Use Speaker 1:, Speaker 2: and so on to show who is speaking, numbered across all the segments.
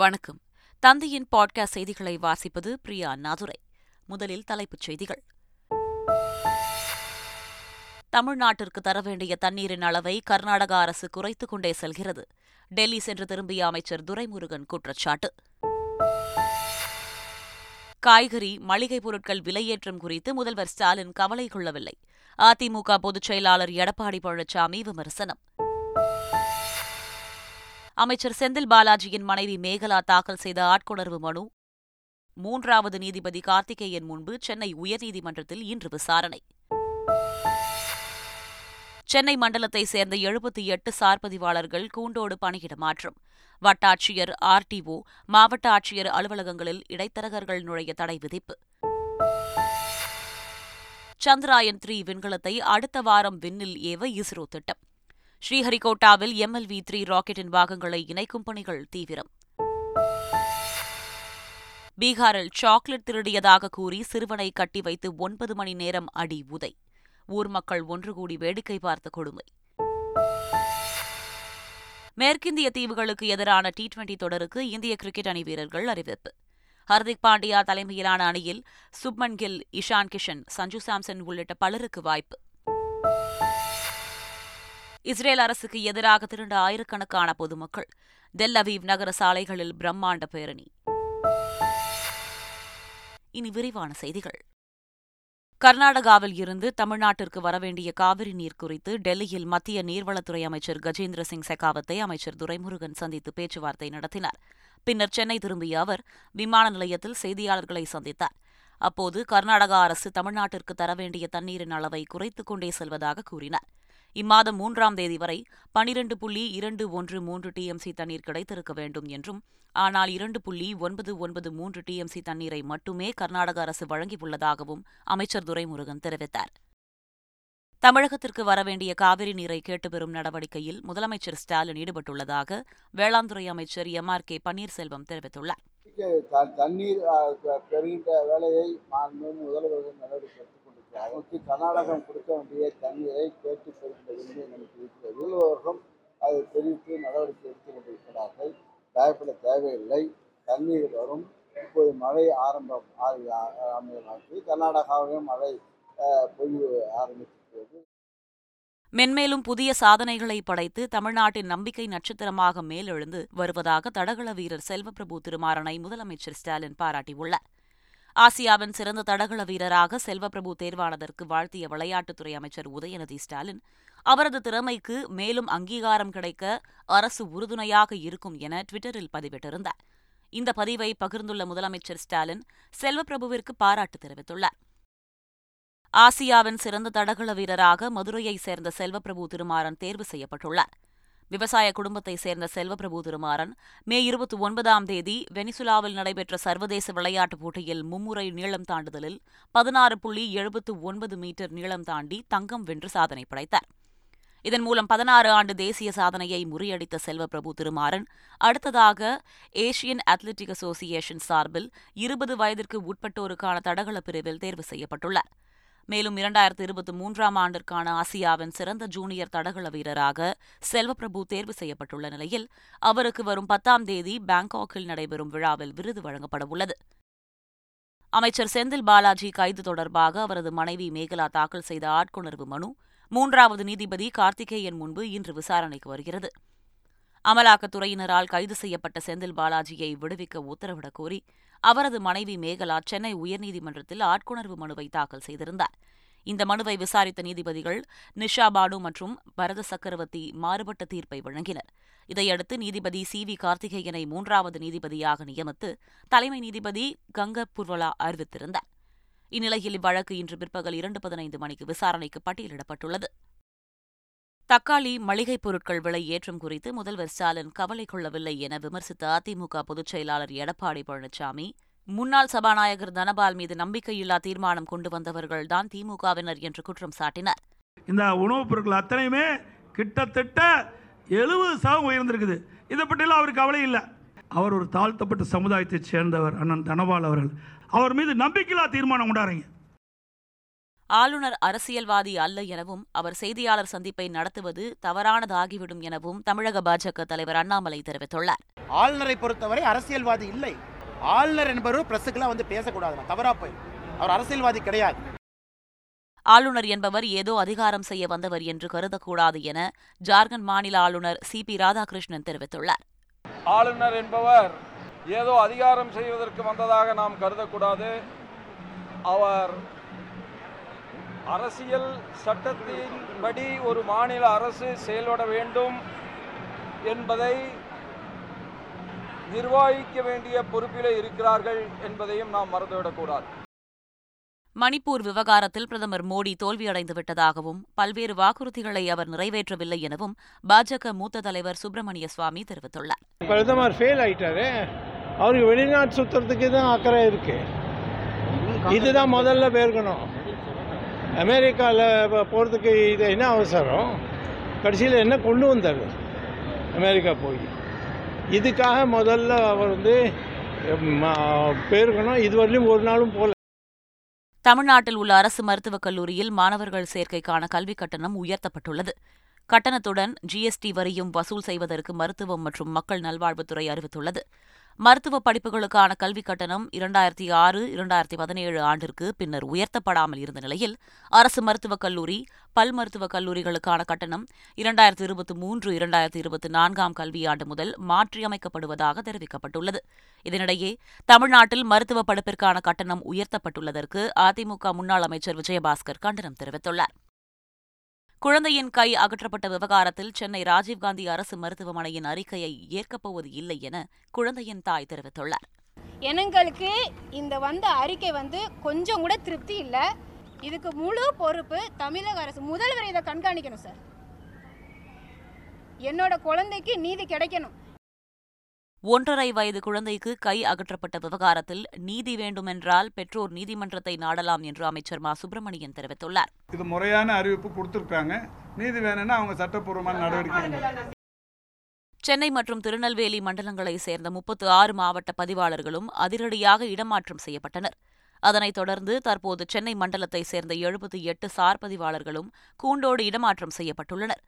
Speaker 1: வணக்கம் தந்தையின் பாட்காஸ்ட் செய்திகளை வாசிப்பது பிரியா நாதுரை முதலில் தலைப்புச் செய்திகள் தமிழ்நாட்டிற்கு தர வேண்டிய தண்ணீரின் அளவை கர்நாடக அரசு குறைத்துக் கொண்டே செல்கிறது டெல்லி சென்று திரும்பிய அமைச்சர் துரைமுருகன் குற்றச்சாட்டு காய்கறி மளிகை பொருட்கள் விலையேற்றம் குறித்து முதல்வர் ஸ்டாலின் கவலை கொள்ளவில்லை அதிமுக பொதுச் செயலாளர் எடப்பாடி பழனிசாமி விமர்சனம் அமைச்சர் செந்தில் பாலாஜியின் மனைவி மேகலா தாக்கல் செய்த ஆட்கொணர்வு மனு மூன்றாவது நீதிபதி கார்த்திகேயன் முன்பு சென்னை உயர்நீதிமன்றத்தில் இன்று விசாரணை சென்னை மண்டலத்தை சேர்ந்த எழுபத்தி எட்டு சார்பதிவாளர்கள் கூண்டோடு பணியிட மாற்றம் வட்டாட்சியர் ஆர்டிஓ மாவட்ட ஆட்சியர் அலுவலகங்களில் இடைத்தரகர்கள் நுழைய தடை விதிப்பு சந்திராயன் த்ரீ விண்கலத்தை அடுத்த வாரம் விண்ணில் ஏவ இஸ்ரோ திட்டம் ஸ்ரீஹரிகோட்டாவில் எம்எல்வி த்ரீ ராக்கெட்டின் பாகங்களை இணைக்கும் பணிகள் தீவிரம் பீகாரில் சாக்லேட் திருடியதாக கூறி சிறுவனை கட்டி வைத்து ஒன்பது மணி நேரம் அடி உதை ஊர் மக்கள் ஒன்று கூடி வேடிக்கை பார்த்த கொடுமை மேற்கிந்திய தீவுகளுக்கு எதிரான டி டுவெண்டி தொடருக்கு இந்திய கிரிக்கெட் அணி வீரர்கள் அறிவிப்பு ஹர்திக் பாண்டியா தலைமையிலான அணியில் சுப்மன் கில் இஷான் கிஷன் சஞ்சு சாம்சன் உள்ளிட்ட பலருக்கு வாய்ப்பு இஸ்ரேல் அரசுக்கு எதிராக திரண்ட ஆயிரக்கணக்கான பொதுமக்கள் தெல் அவீவ் நகர சாலைகளில் பிரம்மாண்ட பேரணி இனி விரிவான செய்திகள் கர்நாடகாவில் இருந்து தமிழ்நாட்டிற்கு வரவேண்டிய காவிரி நீர் குறித்து டெல்லியில் மத்திய நீர்வளத்துறை அமைச்சர் கஜேந்திர சிங் செகாவத்தை அமைச்சர் துரைமுருகன் சந்தித்து பேச்சுவார்த்தை நடத்தினார் பின்னர் சென்னை திரும்பிய அவர் விமான நிலையத்தில் செய்தியாளர்களை சந்தித்தார் அப்போது கர்நாடக அரசு தமிழ்நாட்டிற்கு தர வேண்டிய தண்ணீரின் அளவை குறைத்துக் கொண்டே செல்வதாக கூறினார் இம்மாதம் மூன்றாம் தேதி வரை பனிரெண்டு புள்ளி இரண்டு ஒன்று மூன்று டிஎம்சி தண்ணீர் கிடைத்திருக்க வேண்டும் என்றும் ஆனால் இரண்டு புள்ளி ஒன்பது ஒன்பது மூன்று டிஎம்சி தண்ணீரை மட்டுமே கர்நாடக அரசு வழங்கியுள்ளதாகவும் அமைச்சர் துரைமுருகன் தெரிவித்தார் தமிழகத்திற்கு வரவேண்டிய காவிரி நீரை கேட்டுப்பெறும் நடவடிக்கையில் முதலமைச்சர் ஸ்டாலின் ஈடுபட்டுள்ளதாக வேளாண்துறை அமைச்சர் எம் ஆர் கே பன்னீர்செல்வம் தெரிவித்துள்ளார் தண்ணீர் பெறுகின்ற வேலையை முதல்வர்கள் நடவடிக்கை அதற்கு கர்நாடகம் கொடுக்க வேண்டிய தண்ணீரை கேட்டு பெறுகின்ற உரிமை நமக்கு இருக்கிறது உள்ளவர்களும் அதை தெரிவித்து நடவடிக்கை எடுத்துக் கொண்டிருக்கிறார்கள் பயப்பட தேவையில்லை தண்ணீர் வரும் இப்போது மழை ஆரம்பம் ஆரம்பமாகி கர்நாடகாவிலும் மழை பொழிவு ஆரம்பித்திருக்கிறது மென்மேலும் புதிய சாதனைகளை படைத்து தமிழ்நாட்டின் நம்பிக்கை நட்சத்திரமாக மேலெழுந்து வருவதாக தடகள வீரர் செல்வபிரபு திருமாறனை முதலமைச்சர் ஸ்டாலின் பாராட்டியுள்ளார் ஆசியாவின் சிறந்த தடகள வீரராக செல்வப்பிரபு தேர்வானதற்கு வாழ்த்திய விளையாட்டுத்துறை அமைச்சர் உதயநிதி ஸ்டாலின் அவரது திறமைக்கு மேலும் அங்கீகாரம் கிடைக்க அரசு உறுதுணையாக இருக்கும் என ட்விட்டரில் பதிவிட்டிருந்தார் இந்த பதிவை பகிர்ந்துள்ள முதலமைச்சர் ஸ்டாலின் செல்வபிரபுவிற்கு பாராட்டு தெரிவித்துள்ளார் ஆசியாவின் சிறந்த தடகள வீரராக மதுரையைச் சேர்ந்த செல்வப்பிரபு திருமாறன் தேர்வு செய்யப்பட்டுள்ளார் விவசாய குடும்பத்தைச் சேர்ந்த செல்வபிரபு திருமாறன் மே இருபத்தி ஒன்பதாம் தேதி வெனிசுலாவில் நடைபெற்ற சர்வதேச விளையாட்டுப் போட்டியில் மும்முறை நீளம் தாண்டுதலில் பதினாறு புள்ளி எழுபத்து ஒன்பது மீட்டர் நீளம் தாண்டி தங்கம் வென்று சாதனை படைத்தார் இதன் மூலம் பதினாறு ஆண்டு தேசிய சாதனையை முறியடித்த செல்வபிரபு திருமாறன் அடுத்ததாக ஏஷியன் அத்லெட்டிக் அசோசியேஷன் சார்பில் இருபது வயதிற்கு உட்பட்டோருக்கான தடகள பிரிவில் தேர்வு செய்யப்பட்டுள்ளார் மேலும் இரண்டாயிரத்து இருபத்தி மூன்றாம் ஆண்டிற்கான ஆசியாவின் சிறந்த ஜூனியர் தடகள வீரராக பிரபு தேர்வு செய்யப்பட்டுள்ள நிலையில் அவருக்கு வரும் பத்தாம் தேதி பாங்காக்கில் நடைபெறும் விழாவில் விருது வழங்கப்படவுள்ளது அமைச்சர் செந்தில் பாலாஜி கைது தொடர்பாக அவரது மனைவி மேகலா தாக்கல் செய்த ஆட்கொணர்வு மனு மூன்றாவது நீதிபதி கார்த்திகேயன் முன்பு இன்று விசாரணைக்கு வருகிறது அமலாக்கத்துறையினரால் கைது செய்யப்பட்ட செந்தில் பாலாஜியை விடுவிக்க உத்தரவிடக் கோரி அவரது மனைவி மேகலா சென்னை உயர்நீதிமன்றத்தில் ஆட்கொணர்வு மனுவை தாக்கல் செய்திருந்தார் இந்த மனுவை விசாரித்த நீதிபதிகள் நிஷா பானு மற்றும் பரத சக்கரவர்த்தி மாறுபட்ட தீர்ப்பை வழங்கினர் இதையடுத்து நீதிபதி சி வி கார்த்திகேயனை மூன்றாவது நீதிபதியாக நியமித்து தலைமை நீதிபதி கங்க புர்வலா அறிவித்திருந்தார் இந்நிலையில் இவ்வழக்கு இன்று பிற்பகல் இரண்டு பதினைந்து மணிக்கு விசாரணைக்கு பட்டியலிடப்பட்டுள்ளது தக்காளி மளிகைப் பொருட்கள் விலை ஏற்றம் குறித்து முதல்வர் ஸ்டாலின் கவலை கொள்ளவில்லை என விமர்சித்த அதிமுக பொதுச் செயலாளர் எடப்பாடி பழனிசாமி முன்னாள் சபாநாயகர் தனபால் மீது நம்பிக்கையில்லா தீர்மானம் கொண்டு வந்தவர்கள்தான் திமுகவினர் என்று குற்றம் சாட்டினார்
Speaker 2: இந்த உணவுப் பொருட்கள் அத்தனையுமே கிட்டத்தட்ட எழுபது சதம் உயர்ந்திருக்குது இதை பற்றியெல்லாம் அவர் கவலை இல்லை அவர் ஒரு தாழ்த்தப்பட்ட சமுதாயத்தைச் சேர்ந்தவர் அண்ணன் தனபால் அவர்கள் அவர் மீது நம்பிக்கையில்லா தீர்மானம் கொண்டாடுறீங்க
Speaker 1: ஆளுநர் அரசியல்வாதி அல்ல எனவும் அவர் செய்தியாளர் சந்திப்பை நடத்துவது தவறானதாகிவிடும் எனவும் தமிழக பாஜக தலைவர் அண்ணாமலை தெரிவித்துள்ளார் ஆளுநரை பொறுத்தவரை அரசியல்வாதி இல்லை ஆளுநர் என்பவர் பிரசுக்கெல்லாம் வந்து பேசக்கூடாது தவறா போய் அவர் அரசியல்வாதி கிடையாது ஆளுநர் என்பவர் ஏதோ அதிகாரம் செய்ய வந்தவர் என்று கருதக்கூடாது என ஜார்க்கண்ட் மாநில ஆளுநர் சி பி ராதாகிருஷ்ணன் தெரிவித்துள்ளார் ஆளுநர் என்பவர் ஏதோ அதிகாரம் செய்வதற்கு வந்ததாக நாம்
Speaker 3: கருதக்கூடாது அவர் அரசியல் சட்டத்தின்படி ஒரு மாநில அரசு செயல்பட வேண்டும் என்பதை நிர்வகிக்க வேண்டிய பொறுப்பிலே இருக்கிறார்கள் என்பதையும் நாம் மறந்துவிடக்கூடாது
Speaker 1: மணிப்பூர் விவகாரத்தில் பிரதமர் மோடி தோல்வியடைந்து விட்டதாகவும் பல்வேறு வாக்குறுதிகளை அவர் நிறைவேற்றவில்லை எனவும் பாஜக மூத்த தலைவர் சுப்பிரமணிய சுவாமி
Speaker 4: தெரிவித்துள்ளார் பிரதமர் ஃபெயில் ஆயிட்டாரு அவருக்கு வெளிநாட்டு சுத்தத்துக்கு தான் அக்கறை இருக்கு இதுதான் முதல்ல பேர்கணும் அமெரிக்காவில் போகிறதுக்கு இது என்ன அவசரம் கடைசியில் என்ன கொண்டு வந்தார் அமெரிக்கா போய்
Speaker 1: இதுக்காக முதல்ல அவர் வந்து பேருக்கணும் இதுவரையும் ஒரு நாளும் போல தமிழ்நாட்டில் உள்ள அரசு மருத்துவக் கல்லூரியில் மாணவர்கள் சேர்க்கைக்கான கல்விக் கட்டணம் உயர்த்தப்பட்டுள்ளது கட்டணத்துடன் ஜிஎஸ்டி வரியும் வசூல் செய்வதற்கு மருத்துவம் மற்றும் மக்கள் நல்வாழ்வுத்துறை அறிவித்துள்ளது மருத்துவ படிப்புகளுக்கான கல்விக் கட்டணம் இரண்டாயிரத்தி ஆறு இரண்டாயிரத்தி பதினேழு ஆண்டிற்கு பின்னர் உயர்த்தப்படாமல் இருந்த நிலையில் அரசு மருத்துவக் கல்லூரி பல் மருத்துவக் கல்லூரிகளுக்கான கட்டணம் இரண்டாயிரத்தி இருபத்தி மூன்று இரண்டாயிரத்தி இருபத்தி நான்காம் கல்வியாண்டு முதல் மாற்றியமைக்கப்படுவதாக தெரிவிக்கப்பட்டுள்ளது இதனிடையே தமிழ்நாட்டில் மருத்துவ படிப்பிற்கான கட்டணம் உயர்த்தப்பட்டுள்ளதற்கு அதிமுக முன்னாள் அமைச்சர் விஜயபாஸ்கர் கண்டனம் தெரிவித்துள்ளார் குழந்தையின் கை அகற்றப்பட்ட விவகாரத்தில் சென்னை ராஜீவ்காந்தி அரசு மருத்துவமனையின் அறிக்கையை ஏற்கப்போவது இல்லை என குழந்தையின் தாய் தெரிவித்துள்ளார்
Speaker 5: எனங்களுக்கு இந்த வந்த அறிக்கை வந்து கொஞ்சம் கூட திருப்தி இல்லை இதுக்கு முழு பொறுப்பு தமிழக அரசு முதல்வர் இதை கண்காணிக்கணும் சார் என்னோட குழந்தைக்கு நீதி கிடைக்கணும்
Speaker 1: ஒன்றரை வயது குழந்தைக்கு கை அகற்றப்பட்ட விவகாரத்தில் நீதி வேண்டுமென்றால் பெற்றோர் நீதிமன்றத்தை நாடலாம் என்று அமைச்சர் மா சுப்பிரமணியன் தெரிவித்துள்ளார் இது முறையான அறிவிப்பு கொடுத்திருக்காங்க நீதி வேணும்னா அவங்க சட்டப்பூர்வமான நடவடிக்கை சென்னை மற்றும் திருநெல்வேலி மண்டலங்களைச் சேர்ந்த முப்பத்து ஆறு மாவட்ட பதிவாளர்களும் அதிரடியாக இடமாற்றம் செய்யப்பட்டனர் அதனைத் தொடர்ந்து தற்போது சென்னை மண்டலத்தைச் சேர்ந்த எழுபத்தி எட்டு சார் பதிவாளர்களும் கூண்டோடு இடமாற்றம் செய்யப்பட்டுள்ளனர்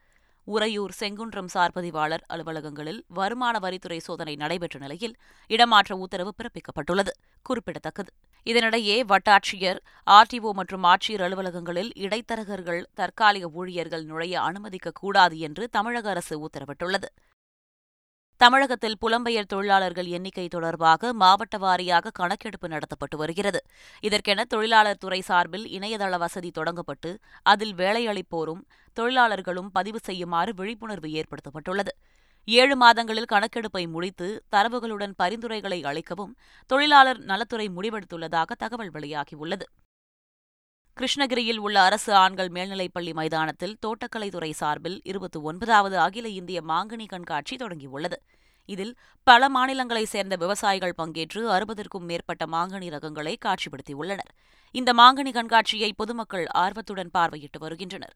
Speaker 1: உறையூர் செங்குன்றம் சார் பதிவாளர் அலுவலகங்களில் வருமான வரித்துறை சோதனை நடைபெற்ற நிலையில் இடமாற்ற உத்தரவு பிறப்பிக்கப்பட்டுள்ளது குறிப்பிடத்தக்கது இதனிடையே வட்டாட்சியர் ஆர்டிஓ மற்றும் ஆட்சியர் அலுவலகங்களில் இடைத்தரகர்கள் தற்காலிக ஊழியர்கள் நுழைய அனுமதிக்கக்கூடாது என்று தமிழக அரசு உத்தரவிட்டுள்ளது தமிழகத்தில் புலம்பெயர் தொழிலாளர்கள் எண்ணிக்கை தொடர்பாக மாவட்ட வாரியாக கணக்கெடுப்பு நடத்தப்பட்டு வருகிறது இதற்கென தொழிலாளர் துறை சார்பில் இணையதள வசதி தொடங்கப்பட்டு அதில் வேலையளிப்போரும் தொழிலாளர்களும் பதிவு செய்யுமாறு விழிப்புணர்வு ஏற்படுத்தப்பட்டுள்ளது ஏழு மாதங்களில் கணக்கெடுப்பை முடித்து தரவுகளுடன் பரிந்துரைகளை அளிக்கவும் தொழிலாளர் நலத்துறை முடிவெடுத்துள்ளதாக தகவல் வெளியாகியுள்ளது கிருஷ்ணகிரியில் உள்ள அரசு ஆண்கள் மேல்நிலைப்பள்ளி மைதானத்தில் தோட்டக்கலைத்துறை சார்பில் இருபத்தி ஒன்பதாவது அகில இந்திய மாங்கனி கண்காட்சி தொடங்கியுள்ளது இதில் பல மாநிலங்களைச் சேர்ந்த விவசாயிகள் பங்கேற்று அறுபதற்கும் மேற்பட்ட மாங்கனி ரகங்களை காட்சிப்படுத்தியுள்ளனர் இந்த மாங்கனி கண்காட்சியை பொதுமக்கள் ஆர்வத்துடன் பார்வையிட்டு வருகின்றனர்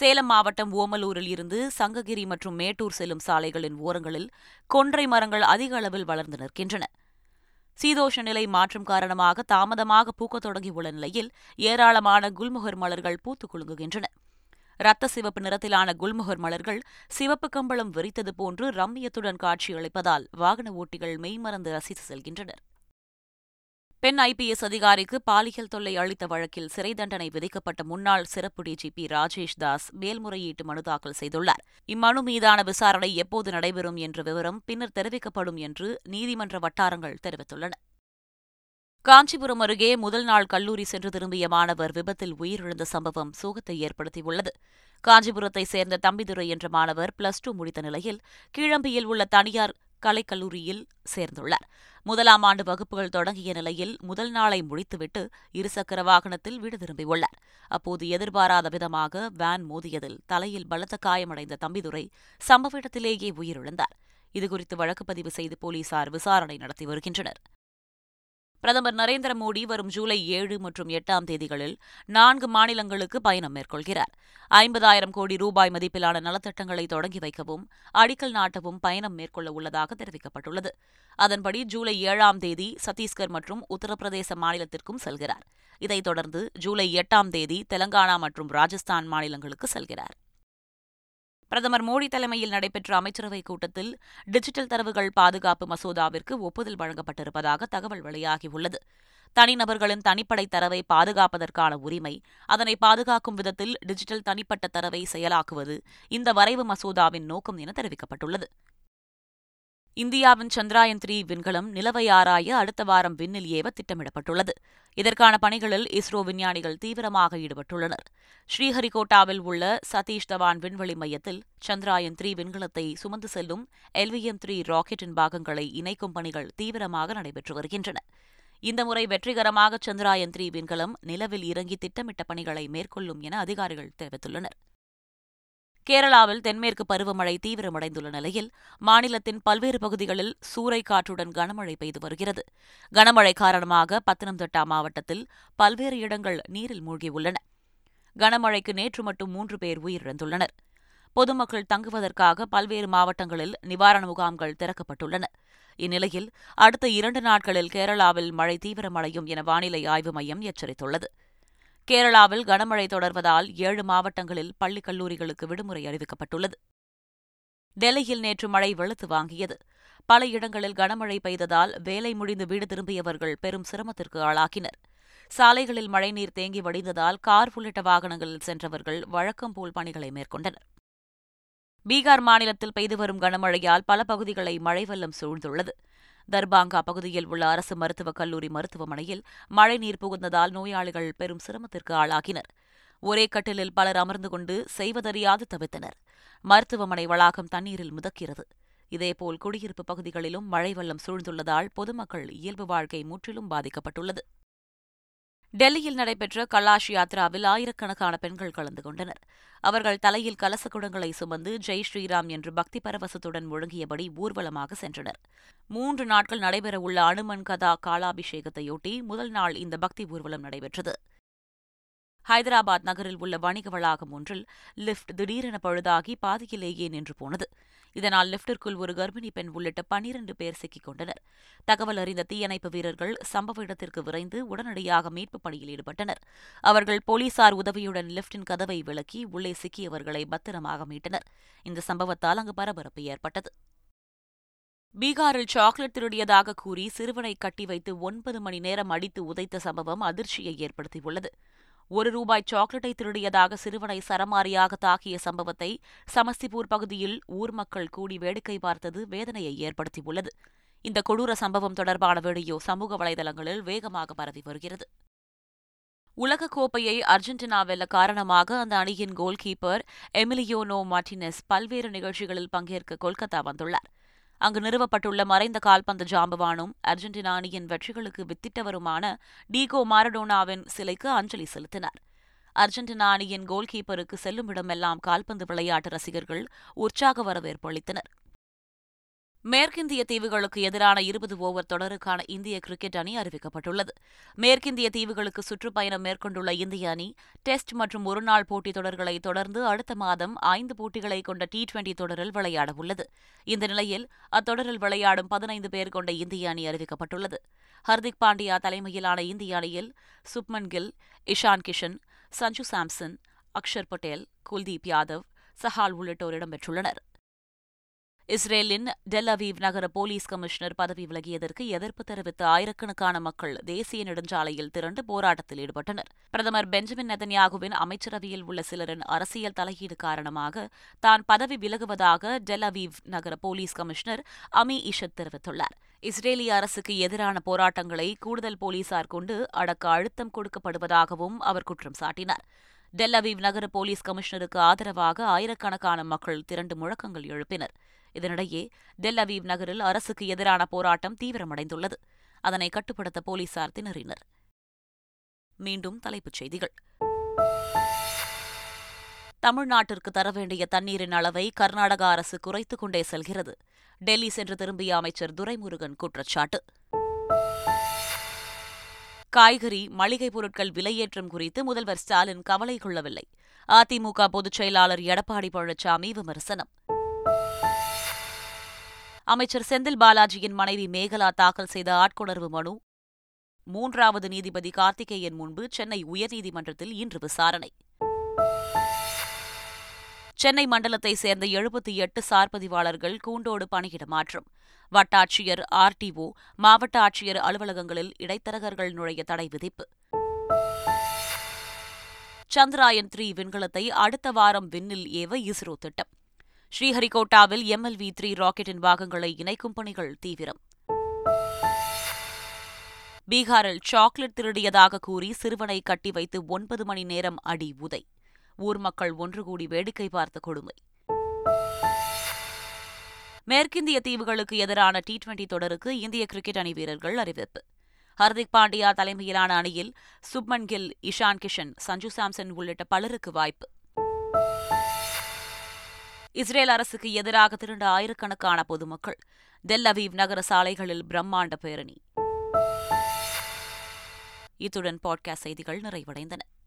Speaker 1: சேலம் மாவட்டம் ஓமலூரில் இருந்து சங்ககிரி மற்றும் மேட்டூர் செல்லும் சாலைகளின் ஓரங்களில் கொன்றை மரங்கள் அதிக அளவில் வளர்ந்து நிற்கின்றன சீதோஷ நிலை மாற்றம் காரணமாக தாமதமாக பூக்கத் தொடங்கியுள்ள நிலையில் ஏராளமான குல்முகர் மலர்கள் பூத்துக் குலுங்குகின்றன இரத்த சிவப்பு நிறத்திலான குல்முகர் மலர்கள் சிவப்பு கம்பளம் விரித்தது போன்று ரம்மியத்துடன் காட்சியளிப்பதால் வாகன ஓட்டிகள் மெய்மறந்து ரசித்து செல்கின்றனர் பெண் ஐபிஎஸ் அதிகாரிக்கு பாலியல் தொல்லை அளித்த வழக்கில் சிறை தண்டனை விதிக்கப்பட்ட முன்னாள் சிறப்பு டிஜிபி ராஜேஷ் தாஸ் மேல்முறையீட்டு மனு தாக்கல் செய்துள்ளார் இம்மனு மீதான விசாரணை எப்போது நடைபெறும் என்ற விவரம் பின்னர் தெரிவிக்கப்படும் என்று நீதிமன்ற வட்டாரங்கள் தெரிவித்துள்ளன காஞ்சிபுரம் அருகே முதல் நாள் கல்லூரி சென்று திரும்பிய மாணவர் விபத்தில் உயிரிழந்த சம்பவம் சோகத்தை ஏற்படுத்தியுள்ளது காஞ்சிபுரத்தை சேர்ந்த தம்பிதுரை என்ற மாணவர் பிளஸ் டூ முடித்த நிலையில் கீழம்பியில் உள்ள தனியார் கலைக்கல்லூரியில் சேர்ந்துள்ளார் முதலாம் ஆண்டு வகுப்புகள் தொடங்கிய நிலையில் முதல் நாளை முடித்துவிட்டு இருசக்கர வாகனத்தில் வீடு திரும்பியுள்ளார் அப்போது எதிர்பாராத விதமாக வேன் மோதியதில் தலையில் பலத்த காயமடைந்த தம்பிதுரை சம்பவ இடத்திலேயே உயிரிழந்தார் இதுகுறித்து வழக்கு பதிவு செய்து போலீசார் விசாரணை நடத்தி வருகின்றனர் பிரதமர் நரேந்திர மோடி வரும் ஜூலை ஏழு மற்றும் எட்டாம் தேதிகளில் நான்கு மாநிலங்களுக்கு பயணம் மேற்கொள்கிறார் ஐம்பதாயிரம் கோடி ரூபாய் மதிப்பிலான நலத்திட்டங்களை தொடங்கி வைக்கவும் அடிக்கல் நாட்டவும் பயணம் மேற்கொள்ள உள்ளதாக தெரிவிக்கப்பட்டுள்ளது அதன்படி ஜூலை ஏழாம் தேதி சத்தீஸ்கர் மற்றும் உத்தரப்பிரதேச மாநிலத்திற்கும் செல்கிறார் இதைத் தொடர்ந்து ஜூலை எட்டாம் தேதி தெலங்கானா மற்றும் ராஜஸ்தான் மாநிலங்களுக்கு செல்கிறார் பிரதமர் மோடி தலைமையில் நடைபெற்ற அமைச்சரவைக் கூட்டத்தில் டிஜிட்டல் தரவுகள் பாதுகாப்பு மசோதாவிற்கு ஒப்புதல் வழங்கப்பட்டிருப்பதாக தகவல் வெளியாகியுள்ளது தனிநபர்களின் தனிப்படை தரவை பாதுகாப்பதற்கான உரிமை அதனை பாதுகாக்கும் விதத்தில் டிஜிட்டல் தனிப்பட்ட தரவை செயலாக்குவது இந்த வரைவு மசோதாவின் நோக்கம் என தெரிவிக்கப்பட்டுள்ளது இந்தியாவின் சந்திராயன் த்ரீ விண்கலம் நிலவை ஆராய அடுத்த வாரம் விண்ணில் ஏவ திட்டமிடப்பட்டுள்ளது இதற்கான பணிகளில் இஸ்ரோ விஞ்ஞானிகள் தீவிரமாக ஈடுபட்டுள்ளனர் ஸ்ரீஹரிகோட்டாவில் உள்ள சதீஷ் தவான் விண்வெளி மையத்தில் சந்திராயன் த்ரீ விண்கலத்தை சுமந்து செல்லும் எல்விஎம் த்ரீ ராக்கெட்டின் பாகங்களை இணைக்கும் பணிகள் தீவிரமாக நடைபெற்று வருகின்றன இந்த முறை வெற்றிகரமாக சந்திராயன் த்ரீ விண்கலம் நிலவில் இறங்கி திட்டமிட்ட பணிகளை மேற்கொள்ளும் என அதிகாரிகள் தெரிவித்துள்ளனர் கேரளாவில் தென்மேற்கு பருவமழை தீவிரமடைந்துள்ள நிலையில் மாநிலத்தின் பல்வேறு பகுதிகளில் சூறைக்காற்றுடன் கனமழை பெய்து வருகிறது கனமழை காரணமாக பத்தனம்திட்டா மாவட்டத்தில் பல்வேறு இடங்கள் நீரில் மூழ்கியுள்ளன கனமழைக்கு நேற்று மட்டும் மூன்று பேர் உயிரிழந்துள்ளனர் பொதுமக்கள் தங்குவதற்காக பல்வேறு மாவட்டங்களில் நிவாரண முகாம்கள் திறக்கப்பட்டுள்ளன இந்நிலையில் அடுத்த இரண்டு நாட்களில் கேரளாவில் மழை தீவிரமடையும் என வானிலை ஆய்வு மையம் எச்சரித்துள்ளது கேரளாவில் கனமழை தொடர்வதால் ஏழு மாவட்டங்களில் பள்ளிக் கல்லூரிகளுக்கு விடுமுறை அறிவிக்கப்பட்டுள்ளது டெல்லியில் நேற்று மழை வெளுத்து வாங்கியது பல இடங்களில் கனமழை பெய்ததால் வேலை முடிந்து வீடு திரும்பியவர்கள் பெரும் சிரமத்திற்கு ஆளாகினர் சாலைகளில் மழைநீர் தேங்கி வடிந்ததால் கார் உள்ளிட்ட வாகனங்களில் சென்றவர்கள் வழக்கம் போல் பணிகளை மேற்கொண்டனர் பீகார் மாநிலத்தில் பெய்து வரும் கனமழையால் பல பகுதிகளை மழை வெள்ளம் சூழ்ந்துள்ளது தர்பாங்கா பகுதியில் உள்ள அரசு மருத்துவக் கல்லூரி மருத்துவமனையில் மழைநீர் புகுந்ததால் நோயாளிகள் பெரும் சிரமத்திற்கு ஆளாகினர் ஒரே கட்டிலில் பலர் அமர்ந்து கொண்டு செய்வதறியாது தவித்தனர் மருத்துவமனை வளாகம் தண்ணீரில் முதக்கிறது இதேபோல் குடியிருப்பு பகுதிகளிலும் மழை வெள்ளம் சூழ்ந்துள்ளதால் பொதுமக்கள் இயல்பு வாழ்க்கை முற்றிலும் பாதிக்கப்பட்டுள்ளது டெல்லியில் நடைபெற்ற கலாஷ் யாத்ராவில் ஆயிரக்கணக்கான பெண்கள் கலந்து கொண்டனர் அவர்கள் தலையில் கலசக்குடங்களை சுமந்து ஜெய் ஸ்ரீராம் என்று பக்தி பரவசத்துடன் முழங்கியபடி ஊர்வலமாக சென்றனர் மூன்று நாட்கள் நடைபெறவுள்ள அனுமன் கதா காலாபிஷேகத்தையொட்டி முதல் நாள் இந்த பக்தி ஊர்வலம் நடைபெற்றது ஹைதராபாத் நகரில் உள்ள வணிக வளாகம் ஒன்றில் லிப்ட் திடீரென பழுதாகி பாதியிலேயே நின்று போனது இதனால் லிப்டிற்குள் ஒரு கர்ப்பிணி பெண் உள்ளிட்ட பனிரண்டு பேர் சிக்கிக் கொண்டனர் தகவல் அறிந்த தீயணைப்பு வீரர்கள் சம்பவ இடத்திற்கு விரைந்து உடனடியாக மீட்புப் பணியில் ஈடுபட்டனர் அவர்கள் போலீசார் உதவியுடன் லிப்டின் கதவை விளக்கி உள்ளே சிக்கியவர்களை பத்திரமாக மீட்டனர் இந்த சம்பவத்தால் அங்கு பரபரப்பு ஏற்பட்டது பீகாரில் சாக்லேட் திருடியதாக கூறி சிறுவனை கட்டி வைத்து ஒன்பது மணி நேரம் அடித்து உதைத்த சம்பவம் அதிர்ச்சியை ஏற்படுத்தியுள்ளது ஒரு ரூபாய் சாக்லேட்டை திருடியதாக சிறுவனை சரமாரியாக தாக்கிய சம்பவத்தை சமஸ்திபூர் பகுதியில் ஊர் மக்கள் கூடி வேடிக்கை பார்த்தது வேதனையை ஏற்படுத்தியுள்ளது இந்த கொடூர சம்பவம் தொடர்பான வீடியோ சமூக வலைதளங்களில் வேகமாக பரவி வருகிறது உலகக்கோப்பையை அர்ஜென்டினா வெல்ல காரணமாக அந்த அணியின் கோல்கீப்பர் எமிலியோனோ மார்டினஸ் பல்வேறு நிகழ்ச்சிகளில் பங்கேற்க கொல்கத்தா வந்துள்ளார் அங்கு நிறுவப்பட்டுள்ள மறைந்த கால்பந்து ஜாம்பவானும் அர்ஜென்டினா அணியின் வெற்றிகளுக்கு வித்திட்டவருமான டீகோ மாரடோனாவின் சிலைக்கு அஞ்சலி செலுத்தினர் அர்ஜென்டினா அணியின் கோல்கீப்பருக்கு செல்லும் இடமெல்லாம் கால்பந்து விளையாட்டு ரசிகர்கள் உற்சாக வரவேற்பு அளித்தனர் மேற்கிந்திய தீவுகளுக்கு எதிரான இருபது ஓவர் தொடருக்கான இந்திய கிரிக்கெட் அணி அறிவிக்கப்பட்டுள்ளது மேற்கிந்திய தீவுகளுக்கு சுற்றுப்பயணம் மேற்கொண்டுள்ள இந்திய அணி டெஸ்ட் மற்றும் ஒருநாள் போட்டித் தொடர்களை தொடர்ந்து அடுத்த மாதம் ஐந்து போட்டிகளை கொண்ட டி டுவெண்டி தொடரில் விளையாடவுள்ளது இந்த நிலையில் அத்தொடரில் விளையாடும் பதினைந்து பேர் கொண்ட இந்திய அணி அறிவிக்கப்பட்டுள்ளது ஹர்திக் பாண்டியா தலைமையிலான இந்திய அணியில் சுப்மன் கில் இஷான் கிஷன் சஞ்சு சாம்சன் அக்ஷர் பட்டேல் குல்தீப் யாதவ் சஹால் உள்ளிட்டோர் இடம்பெற்றுள்ளனர் இஸ்ரேலின் டெல் அவீவ் நகர போலீஸ் கமிஷனர் பதவி விலகியதற்கு எதிர்ப்பு தெரிவித்து ஆயிரக்கணக்கான மக்கள் தேசிய நெடுஞ்சாலையில் திரண்டு போராட்டத்தில் ஈடுபட்டனர் பிரதமர் பெஞ்சமின் நெதன்யாகுவின் அமைச்சரவையில் உள்ள சிலரின் அரசியல் தலையீடு காரணமாக தான் பதவி விலகுவதாக டெல் அவீவ் நகர போலீஸ் கமிஷனர் அமி இஷத் தெரிவித்துள்ளார் இஸ்ரேலிய அரசுக்கு எதிரான போராட்டங்களை கூடுதல் போலீசார் கொண்டு அடக்க அழுத்தம் கொடுக்கப்படுவதாகவும் அவர் குற்றம் சாட்டினார் டெல் அவீவ் நகர போலீஸ் கமிஷனருக்கு ஆதரவாக ஆயிரக்கணக்கான மக்கள் திரண்டு முழக்கங்கள் எழுப்பினர் இதனிடையே டெல் அவீவ் நகரில் அரசுக்கு எதிரான போராட்டம் தீவிரமடைந்துள்ளது அதனை கட்டுப்படுத்த போலீசார் திணறினர் மீண்டும் தலைப்புச் செய்திகள் தமிழ்நாட்டிற்கு தர வேண்டிய தண்ணீரின் அளவை கர்நாடக அரசு குறைத்துக் கொண்டே செல்கிறது டெல்லி சென்று திரும்பிய அமைச்சர் துரைமுருகன் குற்றச்சாட்டு காய்கறி மளிகைப் பொருட்கள் விலையேற்றம் குறித்து முதல்வர் ஸ்டாலின் கவலை கொள்ளவில்லை அதிமுக பொதுச் செயலாளர் எடப்பாடி பழனிசாமி விமர்சனம் அமைச்சர் செந்தில் பாலாஜியின் மனைவி மேகலா தாக்கல் செய்த ஆட்கொணர்வு மனு மூன்றாவது நீதிபதி கார்த்திகேயன் முன்பு சென்னை உயர்நீதிமன்றத்தில் இன்று விசாரணை சென்னை மண்டலத்தைச் சேர்ந்த எழுபத்தி எட்டு சார்பதிவாளர்கள் கூண்டோடு பணியிட மாற்றம் வட்டாட்சியர் ஆர்டிஓ மாவட்ட ஆட்சியர் அலுவலகங்களில் இடைத்தரகர்கள் நுழைய தடை விதிப்பு சந்திராயன் த்ரீ விண்கலத்தை அடுத்த வாரம் விண்ணில் ஏவ இஸ்ரோ திட்டம் ஸ்ரீஹரிகோட்டாவில் எம்எல்வி த்ரீ ராக்கெட்டின் பாகங்களை இணைக்கும் பணிகள் தீவிரம் பீகாரில் சாக்லேட் திருடியதாக கூறி சிறுவனை கட்டி வைத்து ஒன்பது மணி நேரம் அடி உதை ஊர் மக்கள் ஒன்று கூடி வேடிக்கை பார்த்த கொடுமை மேற்கிந்திய தீவுகளுக்கு எதிரான டி டுவெண்டி தொடருக்கு இந்திய கிரிக்கெட் அணி வீரர்கள் அறிவிப்பு ஹர்திக் பாண்டியா தலைமையிலான அணியில் சுப்மன் கில் இஷான் கிஷன் சஞ்சு சாம்சன் உள்ளிட்ட பலருக்கு வாய்ப்பு இஸ்ரேல் அரசுக்கு எதிராக திரண்ட ஆயிரக்கணக்கான பொதுமக்கள் டெல்லவீவ் நகர சாலைகளில் பிரம்மாண்ட பேரணி இத்துடன் பாட்காஸ்ட் செய்திகள் நிறைவடைந்தன